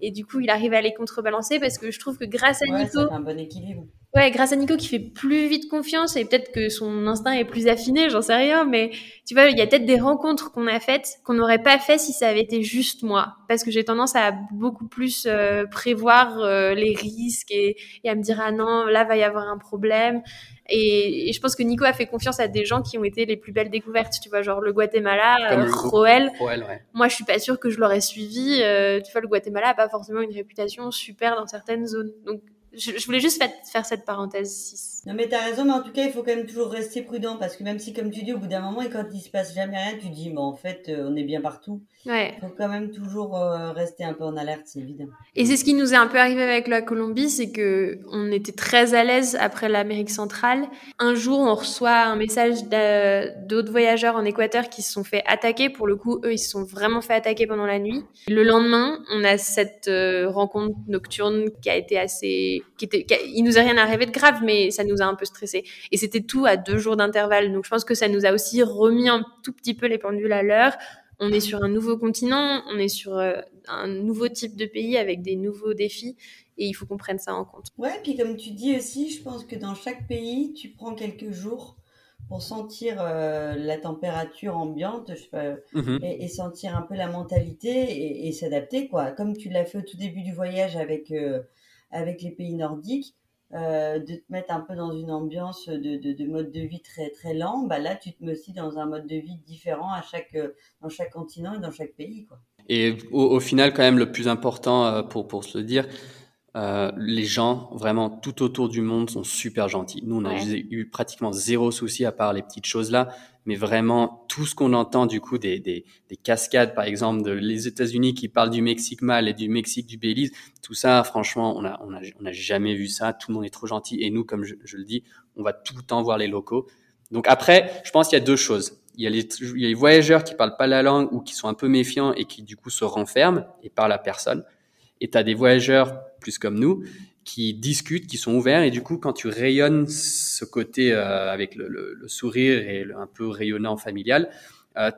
et du coup, il arrive à les contrebalancer parce que je trouve que grâce à ouais, Nico, un bon équilibre. Ouais, grâce à Nico qui fait plus vite confiance et peut-être que son instinct est plus affiné, j'en sais rien, mais tu vois, il y a peut-être des rencontres qu'on a faites qu'on n'aurait pas fait si ça avait été juste moi, parce que j'ai tendance à beaucoup plus euh, prévoir euh, les risques et, et, à me dire ah non, là va y avoir un problème. Et, et, je pense que Nico a fait confiance à des gens qui ont été les plus belles découvertes, tu vois, genre le Guatemala, euh, Roel. Ouais. Moi, je suis pas sûre que je l'aurais suivi. Euh, tu vois, le Guatemala a pas forcément une réputation super dans certaines zones. Donc, je, voulais juste faire cette parenthèse. Non, mais t'as raison, mais en tout cas, il faut quand même toujours rester prudent parce que même si, comme tu dis, au bout d'un moment, et quand il se passe jamais rien, tu dis, mais en fait, euh, on est bien partout. Ouais. Il faut quand même toujours euh, rester un peu en alerte, c'est évident. Et c'est ce qui nous est un peu arrivé avec la Colombie, c'est que on était très à l'aise après l'Amérique centrale. Un jour, on reçoit un message d'autres voyageurs en Équateur qui se sont fait attaquer. Pour le coup, eux, ils se sont vraiment fait attaquer pendant la nuit. Le lendemain, on a cette euh, rencontre nocturne qui a été assez qui était, il nous a rien arrivé de grave, mais ça nous a un peu stressé. Et c'était tout à deux jours d'intervalle. Donc je pense que ça nous a aussi remis un tout petit peu les pendules à l'heure. On est sur un nouveau continent, on est sur euh, un nouveau type de pays avec des nouveaux défis. Et il faut qu'on prenne ça en compte. Ouais, puis comme tu dis aussi, je pense que dans chaque pays, tu prends quelques jours pour sentir euh, la température ambiante mhm. et, sentir un peu la mentalité et, s'adapter quoi comme tu l'as fait au tout début du voyage avec euh, avec les pays nordiques, euh, de te mettre un peu dans une ambiance de, de, mode de vie très très lent, bah là tu te mets aussi dans un mode de vie différent à chaque, euh, dans chaque continent et dans chaque pays. Quoi. Et au, final, quand même, le plus important euh, pour, pour se le dire, les gens vraiment tout autour du monde sont super gentils. Nous, on a eu pratiquement zéro souci à part les petites choses là mais vraiment tout ce qu'on entend du coup des, des, des, cascades, par exemple, de les États-Unis qui parlent du Mexique mal et du Mexique du Belize, tout ça, franchement, on a, on a, on a jamais vu ça. Tout le monde est trop gentil et nous, comme je, je, le dis, on va tout le temps voir les locaux. Donc après, je pense qu'il y a deux choses. Il y a, les, il y a les voyageurs qui parlent pas la langue ou qui sont un peu méfiants et qui du coup se renferment et parlent à personne. Et tu as des voyageurs plus comme nous qui discutent, qui sont ouverts. Et du coup, quand tu rayonnes ce côté euh, avec le, le, le, sourire et le, un peu rayonnant familial, euh,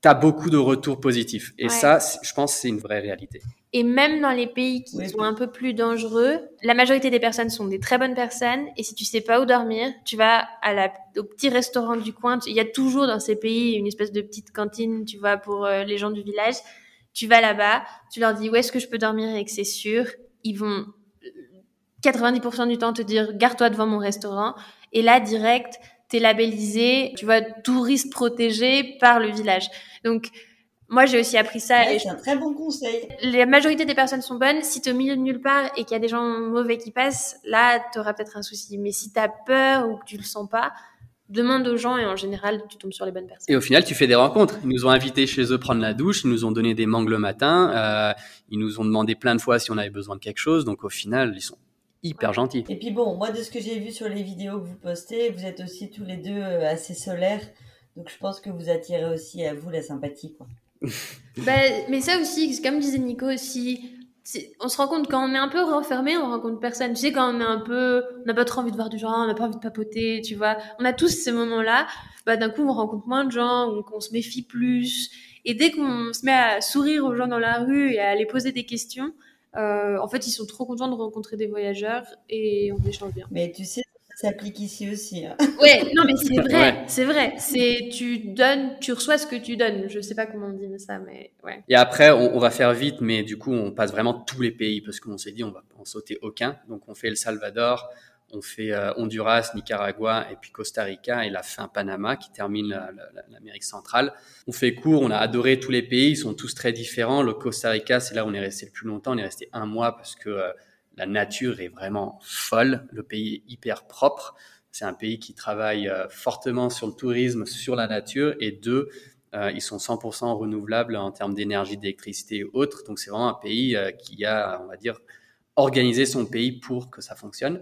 tu as beaucoup de retours positifs. Et ça, je pense, c'est une vraie réalité. Et même dans les pays qui sont un peu plus dangereux, la majorité des personnes sont des très bonnes personnes. Et si tu sais pas où dormir, tu vas à la, au petit restaurant du coin. Il y a toujours dans ces pays une espèce de petite cantine, tu vois, pour euh, les gens du village. Tu vas là-bas, tu leur dis où est-ce que je peux dormir et que c'est sûr. Ils vont 90% du temps te dire garde-toi devant mon restaurant. Et là direct t'es labellisé tu vois touriste protégé par le village. Donc moi j'ai aussi appris ça c'est un très bon conseil. La majorité des personnes sont bonnes. Si t'es au milieu de nulle part et qu'il y a des gens mauvais qui passent là t'auras peut-être un souci. Mais si t'as peur ou que tu le sens pas demande aux gens et en général, tu tombes sur les bonnes personnes. Et au final, tu fais des rencontres. Ils nous ont invités chez eux prendre la douche, ils nous ont donné des mangues le matin, euh, ils nous ont demandé plein de fois si on avait besoin de quelque chose. Donc au final, ils sont hyper gentils. Et puis bon, moi de ce que j'ai vu sur les vidéos que vous postez, vous êtes aussi tous les deux euh, assez solaires. Donc je pense que vous attirez aussi à vous la sympathie. Quoi. *laughs* bah, mais ça aussi, comme disait Nico aussi, on se rend compte quand on est un peu renfermé, on rencontre personne. Tu sais, quand on est un peu, on n'a pas trop envie de voir du gens, on n'a pas envie de papoter, tu vois. On a tous ces moments-là. Bah, d'un coup, on rencontre moins de gens, on, on se méfie plus. Et dès qu'on se met à sourire aux gens dans la rue et à les poser des questions, euh, en fait, ils sont trop contents de rencontrer des voyageurs et on échange bien. Mais tu sais, ça s'applique ici aussi. Hein. Ouais, non, mais c'est vrai, c'est vrai. C'est tu donnes, tu reçois ce que tu donnes. Je sais pas comment on dit ça, mais ouais. Et après, on, va faire vite, mais du coup, on passe vraiment tous les pays parce qu'on s'est dit, on va en sauter aucun. Donc, on fait El Salvador, on fait euh, Honduras, Nicaragua et puis Costa Rica et la fin Panama qui termine l'Amérique centrale. On fait court, on a adoré tous les pays, ils sont tous très différents. Le Costa Rica, c'est là où on est resté le plus longtemps, on est resté un mois parce que euh, la nature est vraiment folle, le pays est hyper propre. C'est un pays qui travaille euh, fortement sur le tourisme, sur la nature et deux, ils sont 100% renouvelables en termes d'énergie, d'électricité et autres. Donc c'est vraiment un pays qui a, on va dire, organisé son pays pour que ça fonctionne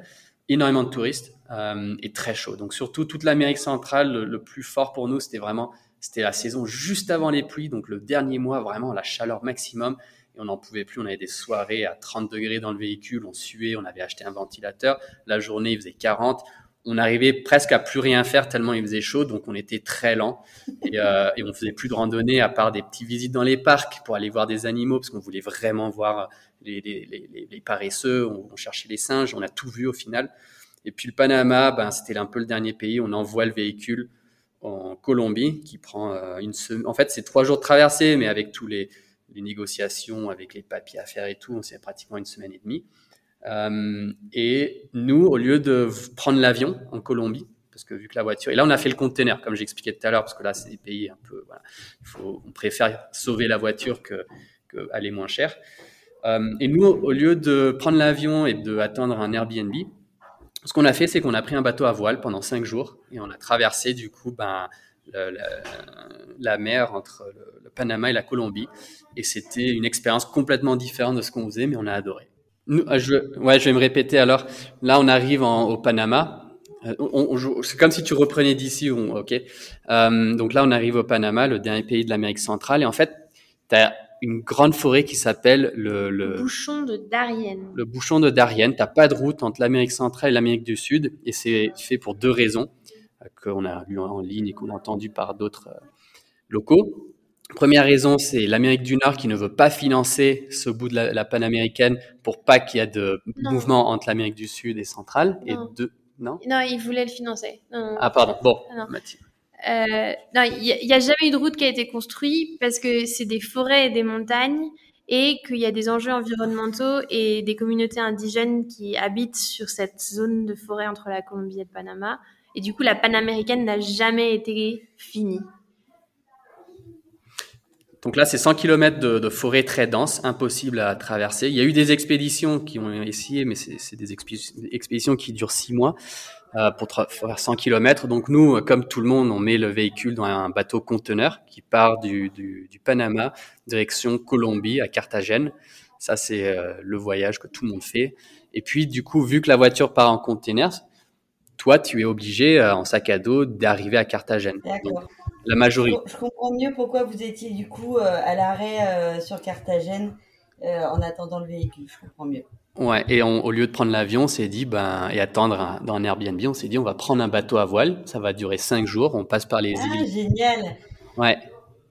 énormément de touristes euh, et très chaud. Donc surtout toute l'Amérique centrale, le, plus fort pour nous, c'était vraiment c'était la saison juste avant les pluies, donc le dernier mois vraiment la chaleur maximum on n'en pouvait plus. On avait des soirées à 30 degrés dans le véhicule, on suait, on avait acheté un ventilateur. La journée il faisait 40. On arrivait presque à plus rien faire tellement il faisait chaud, donc on était très lent et, euh, et on faisait plus de randonnée à part des petites visites dans les parcs pour aller voir des animaux parce qu'on voulait vraiment voir les, paresseux, on, cherchait les singes, on a tout vu au final. Et puis le Panama, ben, c'était un peu le dernier pays, on envoie le véhicule en Colombie qui prend euh, une semaine. En fait, c'est trois jours de traversée, mais avec tous les, les, négociations, avec les papiers à faire et tout, c'est pratiquement une semaine et demie. Euh, et nous, au lieu de prendre l'avion en Colombie, parce que vu que la voiture, et là on a fait le conteneur, comme j'expliquais tout à l'heure, parce que là c'est des pays un peu, on préfère sauver la voiture que, aller moins cher. Euh, et nous, au lieu de prendre l'avion et d'attendre un Airbnb, ce qu'on a fait, c'est qu'on a pris un bateau à voile pendant cinq jours et on a traversé du coup ben, la, mer entre le, Panama et la Colombie. Et c'était une expérience complètement différente de ce qu'on faisait, mais on a adoré. Nous, euh, je, ouais, je vais me répéter alors. Là, on arrive au Panama. Euh, c'est comme si tu reprenais d'ici, ok. donc là, on arrive au Panama, le dernier pays de l'Amérique centrale, et en fait, tu as une grande forêt qui s'appelle le, le, bouchon de Darien. Le bouchon de Darien. T'as pas de route entre l'Amérique centrale et l'Amérique du Sud, et c'est fait pour deux raisons euh, qu'on a lu en ligne et qu'on a entendu par d'autres euh, locaux. Première raison, c'est l'Amérique du Nord qui ne veut pas financer ce bout de la, panaméricaine pour pas qu'il y ait de mouvement entre l'Amérique du Sud et centrale. Et deux, non? Non, il voulait le financer. Ah pardon. Bon, Mathilde. Euh, non, il n'y a, jamais eu de route qui a été construite parce que c'est des forêts et des montagnes et qu'il y a des enjeux environnementaux et des communautés indigènes qui habitent sur cette zone de forêt entre la Colombie et le Panama. Et du coup, la panaméricaine n'a jamais été finie. Donc là, c'est 100 km de, forêt très dense, impossible à traverser. Il y a eu des expéditions qui ont essayé, mais c'est des expéditions qui durent six mois. Euh, pour faire 100 km. Donc nous, comme tout le monde, on met le véhicule dans un bateau conteneur qui part du Panama direction Colombie à Carthagène. Ça, c'est euh, le voyage que tout le monde fait. Et puis, du coup, vu que la voiture part en conteneur, toi, tu es obligé euh, en sac à dos d'arriver à Carthagène. la majorité. Je comprends mieux pourquoi vous étiez du coup à l'arrêt sur Carthagène en attendant le véhicule. Je comprends mieux. Ouais, et au lieu de prendre l'avion, on s'est dit, ben, et attendre dans un Airbnb, on s'est dit, on va prendre un bateau à voile. Ça va durer cinq jours. On passe par les ah, îles. génial! Ouais.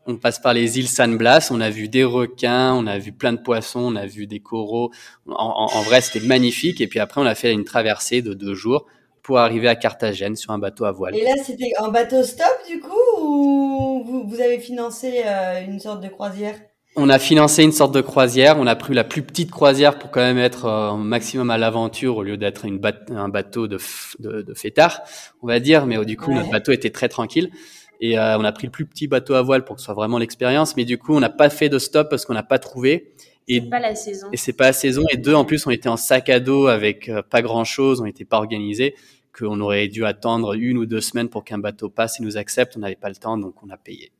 On passe par les îles San Blas. On a vu des requins, on a vu plein de poissons, on a vu des coraux. En, en, vrai, c'était magnifique. Et puis après, on a fait une traversée de deux jours pour arriver à Carthagène sur un bateau à voile. Et là, c'était un bateau stop, du coup, ou vous, vous avez financé euh, une sorte de croisière? On a financé une sorte de croisière. On a pris la plus petite croisière pour quand même être euh, au maximum à l'aventure au lieu d'être un bateau de, de, de, fêtard, on va dire. Mais du coup, notre bateau était très tranquille. Et euh, on a pris le plus petit bateau à voile pour que ce soit vraiment l'expérience. Mais du coup, on n'a pas fait de stop parce qu'on n'a pas trouvé. Et c'est pas la saison. Et c'est pas la saison. Et deux, en plus, on était en sac à dos avec euh, pas grand chose. On n'était pas organisé. Qu'on aurait dû attendre une ou deux semaines pour qu'un bateau passe et nous accepte. On n'avait pas le temps, donc on a payé.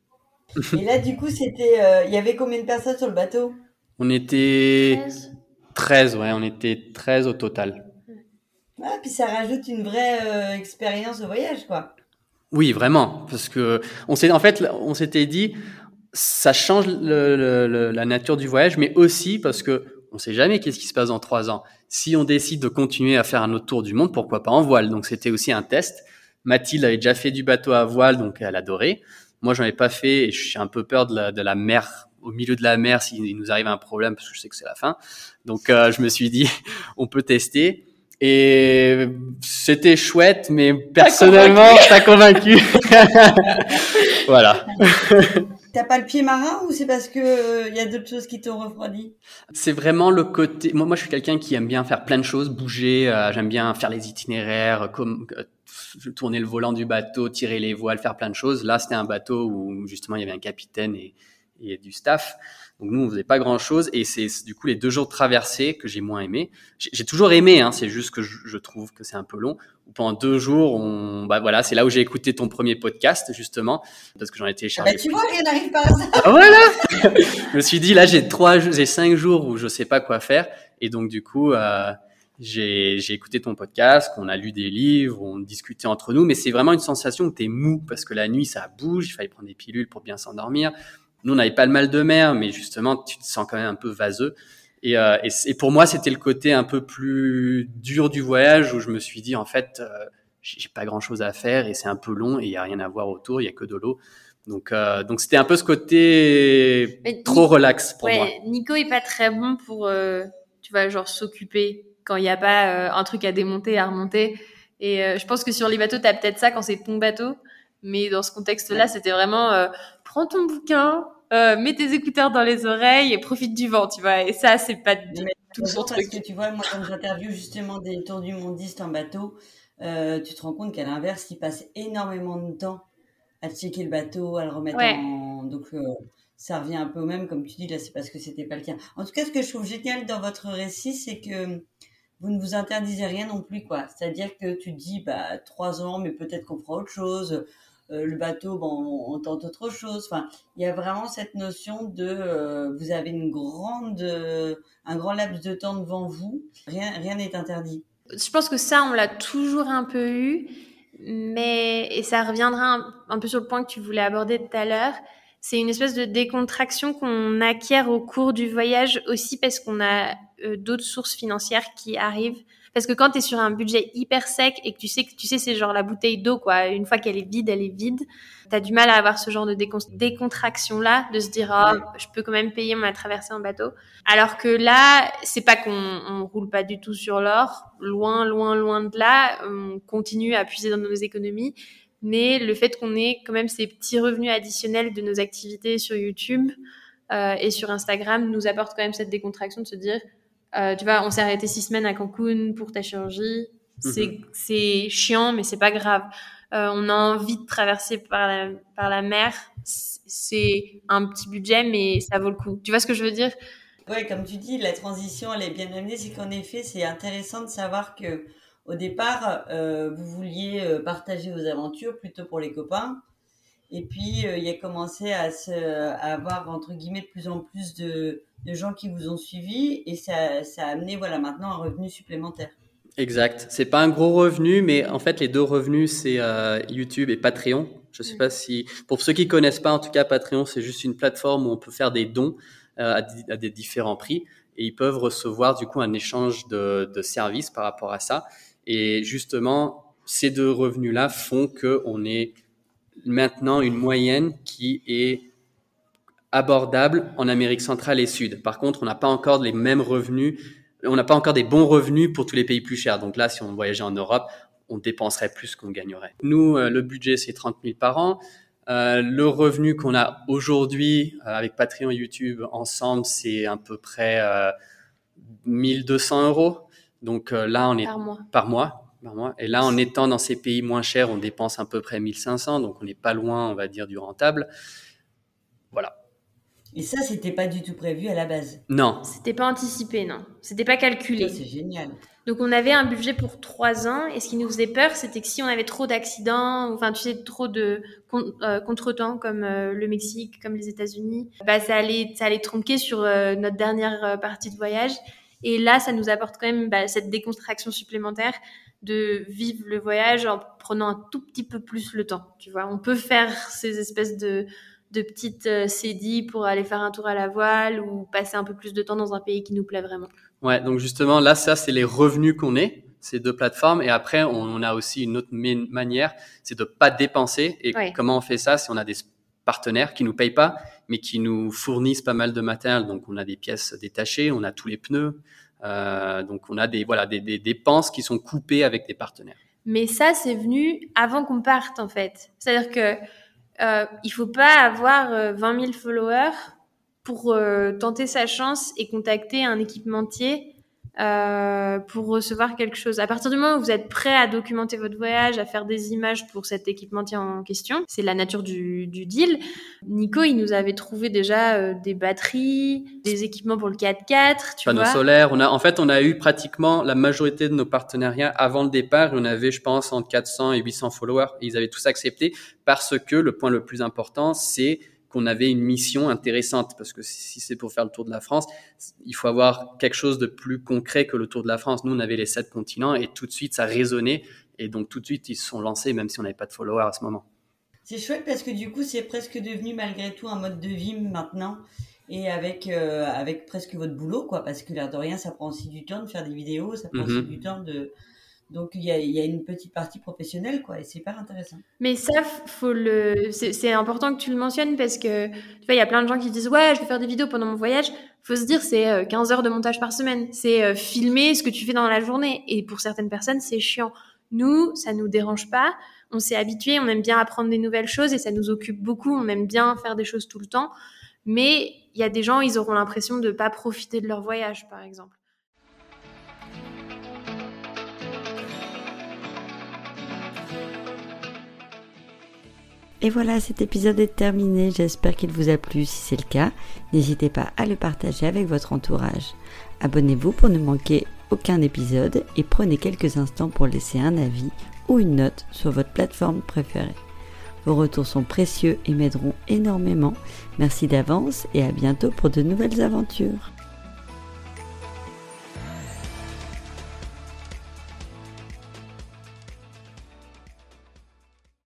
Et là, du coup, c'était. Euh, il y avait combien de personnes sur le bateau? On était 13. 13, ouais, on était 13 au total. Ouais, puis ça rajoute une vraie euh, expérience au voyage, quoi. Oui, vraiment, parce que on s'est en fait on s'était dit ça change le, la nature du voyage, mais aussi parce que on sait jamais qu'est-ce qui se passe dans trois ans. Si on décide de continuer à faire un autre tour du monde, pourquoi pas en voile? Donc c'était aussi un test. Mathilde avait déjà fait du bateau à voile, donc elle adorait. Moi, j'en ai pas fait et je suis un peu peur de la, de la mer, au milieu de la mer, s'il nous arrive un problème, parce que je sais que c'est la fin. Donc, euh, je me suis dit, *laughs* on peut tester. Et c'était chouette, mais personnellement, t'as convaincu. *laughs* voilà. *laughs* T'as pas le pied marin ou c'est parce que il euh, y a d'autres choses qui t'ont refroidi? C'est vraiment le côté. Moi, moi, je suis quelqu'un qui aime bien faire plein de choses, bouger. Euh, j'aime bien faire les itinéraires, comme tourner le volant du bateau, tirer les voiles, faire plein de choses. Là, c'était un bateau où justement il y avait un capitaine et, et du staff. Donc nous, on faisait pas grand chose et c'est du coup les deux jours de traversée que j'ai moins aimé. J'ai toujours aimé, hein, c'est juste que je, je trouve que c'est un peu long. Pendant deux jours, on, bah voilà, c'est là où j'ai écouté ton premier podcast justement parce que j'en étais chargé. Bah, tu vois, rien n'arrive pas à ça. Ah, voilà. *laughs* je me suis dit là, j'ai trois, j'ai cinq jours où je sais pas quoi faire et donc du coup. Euh, j'ai écouté ton podcast, qu'on a lu des livres, on discutait entre nous, mais c'est vraiment une sensation où tu es mou parce que la nuit ça bouge, il fallait prendre des pilules pour bien s'endormir. Nous, on n'avait pas le mal de mer, mais justement, tu te sens quand même un peu vaseux. Et, euh, et, pour moi, c'était le côté un peu plus dur du voyage où je me suis dit, en fait, euh, j'ai pas grand chose à faire et c'est un peu long et il y a rien à voir autour, il y a que de l'eau. Donc, euh, donc c'était un peu ce côté trop relax pour ouais, moi. Nico est pas très bon pour, euh, tu vois, genre s'occuper quand il n'y a pas euh, un truc à démonter, à remonter. Et euh, je pense que sur les bateaux, tu as peut-être ça quand c'est ton bateau. Mais dans ce contexte-là, c'était vraiment prends ton bouquin, euh, mets tes écouteurs dans les oreilles et profite du vent, tu vois. Et ça, c'est pas du tout son truc. Parce que tu vois, moi, quand j'interviewe justement des tours du mondiste en bateau, euh, tu te rends compte qu'à l'inverse, ils passent énormément de temps à checker le bateau, à le remettre en. Donc, euh, ça revient un peu au même, comme tu dis, là, c'est parce que c'était pas le tien. En tout cas, ce que je trouve génial dans votre récit, c'est que vous ne vous interdisez rien non plus, quoi. C'est-à-dire que tu dis, bah, trois ans, mais peut-être qu'on fera autre chose. Euh, le bateau, bon, on, tente autre chose. Enfin, il y a vraiment cette notion de, euh, vous avez une grande, euh, un grand laps de temps devant vous. Rien, rien n'est interdit. Je pense que ça, on l'a toujours un peu eu, mais et ça reviendra un, peu sur le point que tu voulais aborder tout à l'heure. C'est une espèce de décontraction qu'on acquiert au cours du voyage aussi parce qu'on a d'autres sources financières qui arrivent parce que quand tu es sur un budget hyper sec et que tu sais que tu sais c'est genre la bouteille d'eau quoi, une fois qu'elle est vide, elle est vide. Tu as du mal à avoir ce genre de décontraction là, de se dire oh, je peux quand même payer ma traversée en bateau. Alors que là, c'est pas qu'on on roule pas du tout sur l'or, loin loin loin de là, on continue à puiser dans nos économies, mais le fait qu'on ait quand même ces petits revenus additionnels de nos activités sur YouTube euh, et sur Instagram nous apporte quand même cette décontraction de se dire euh, tu vois, on s'est arrêté six semaines à Cancun pour ta chirurgie. C'est, mhm. chiant, mais c'est pas grave. Euh, on a envie de traverser par la, par la mer. C'est un petit budget, mais ça vaut le coup. Tu vois ce que je veux dire? Ouais, comme tu dis, la transition, elle est bien amenée. C'est qu'en effet, c'est intéressant de savoir que au départ, euh, vous vouliez partager vos aventures plutôt pour les copains. Et puis, il a commencé à, se, à avoir, entre guillemets, de plus en plus de, de gens qui vous ont suivi et ça, ça a amené voilà maintenant un revenu supplémentaire. Exact. C'est pas un gros revenu, mais en fait les deux revenus c'est euh, YouTube et Patreon. Je sais pas si pour ceux qui connaissent pas, en tout cas Patreon c'est juste une plateforme où on peut faire des dons euh, à, des différents prix et ils peuvent recevoir du coup un échange de, de services par rapport à ça. Et justement ces deux revenus là font que on est maintenant une moyenne qui est abordable en Amérique centrale et sud. Par contre, on n'a pas encore les mêmes revenus, on n'a pas encore des bons revenus pour tous les pays plus chers. Donc là, si on voyageait en Europe, on dépenserait plus qu'on gagnerait. Nous, euh, le budget, c'est 30 000 par an. Euh, le revenu qu'on a aujourd'hui euh, avec Patreon et YouTube ensemble, c'est à peu près 1200 euros. Donc là, on est par mois. par mois. Par mois. Et là, en étant dans ces pays moins chers, on dépense à peu près 1500, donc on n'est pas loin, on va dire, du rentable. Voilà. Et ça, c'était pas du tout prévu à la base? Non. C'était pas anticipé, non. C'était pas calculé. C'est génial. Donc on avait un budget pour trois ans et ce qui nous faisait peur, c'était que si on avait trop d'accidents, enfin tu sais trop de euh, contretemps comme euh, le Mexique, comme les États-Unis, bah ça allait ça allait tronquer sur euh, notre dernière partie de voyage. Et là, ça nous apporte quand même bah, cette déconstruction supplémentaire de vivre le voyage en prenant un tout petit peu plus le temps. Tu vois, on peut faire ces espèces de de petites euh, cédilles pour aller faire un tour à la voile ou passer un peu plus de temps dans un pays qui nous plaît vraiment. Ouais, donc justement là, ça c'est les revenus qu'on ait ces deux plateformes. Et après, on a aussi une autre manière, c'est de pas dépenser. Et comment on fait ça Si on a des partenaires qui nous payent pas, mais qui nous fournissent pas mal de matériel? Donc, on a des pièces détachées, on a tous les pneus. Euh, donc, on a des voilà des, des dépenses qui sont coupées avec des partenaires. Mais ça, c'est venu avant qu'on parte en fait. C'est-à-dire que euh, il faut pas avoir 20 euh, 000 followers pour euh, tenter sa chance et contacter un équipementier euh, pour recevoir quelque chose. À partir du moment où vous êtes prêt à documenter votre voyage, à faire des images pour cet équipementier en question, c'est la nature du, du, deal. Nico, il nous avait trouvé déjà euh, des batteries, des équipements pour le 4x4, tu panneaux solaires. On a, en fait, on a eu pratiquement la majorité de nos partenariats avant le départ. On avait, je pense, entre 400 et 800 followers. Et ils avaient tous accepté parce que le point le plus important, c'est qu'on avait une mission intéressante parce que si c'est pour faire le tour de la France, il faut avoir quelque chose de plus concret que le tour de la France. Nous, on avait les sept continents et tout de suite, ça résonnait et donc tout de suite, ils se sont lancés même si on n'avait pas de followers à ce moment. C'est chouette parce que du coup, c'est presque devenu malgré tout un mode de vie maintenant et avec euh, avec presque votre boulot quoi parce que l'air de rien, ça prend aussi du temps de faire des vidéos, ça prend aussi mhm. du temps de donc il y a, y a, une petite partie professionnelle, quoi, et c'est hyper intéressant. Mais ça, faut le, c'est important que tu le mentionnes parce que tu vois, il y a plein de gens qui disent ouais, je vais faire des vidéos pendant mon voyage. Faut se dire, c'est 15 euh, heures de montage par semaine, c'est euh, filmer ce que tu fais dans la journée, et pour certaines personnes, c'est chiant. Nous, ça nous dérange pas. On s'est habitué, on aime bien apprendre des nouvelles choses et ça nous occupe beaucoup. On aime bien faire des choses tout le temps. Mais il y a des gens, ils auront l'impression de pas profiter de leur voyage, par exemple. Et voilà, cet épisode est terminé. J'espère qu'il vous a plu. Si c'est le cas, n'hésitez pas à le partager avec votre entourage. Abonnez-vous pour ne manquer aucun épisode et prenez quelques instants pour laisser un avis ou une note sur votre plateforme préférée. Vos retours sont précieux et m'aideront énormément. Merci d'avance et à bientôt pour de nouvelles aventures.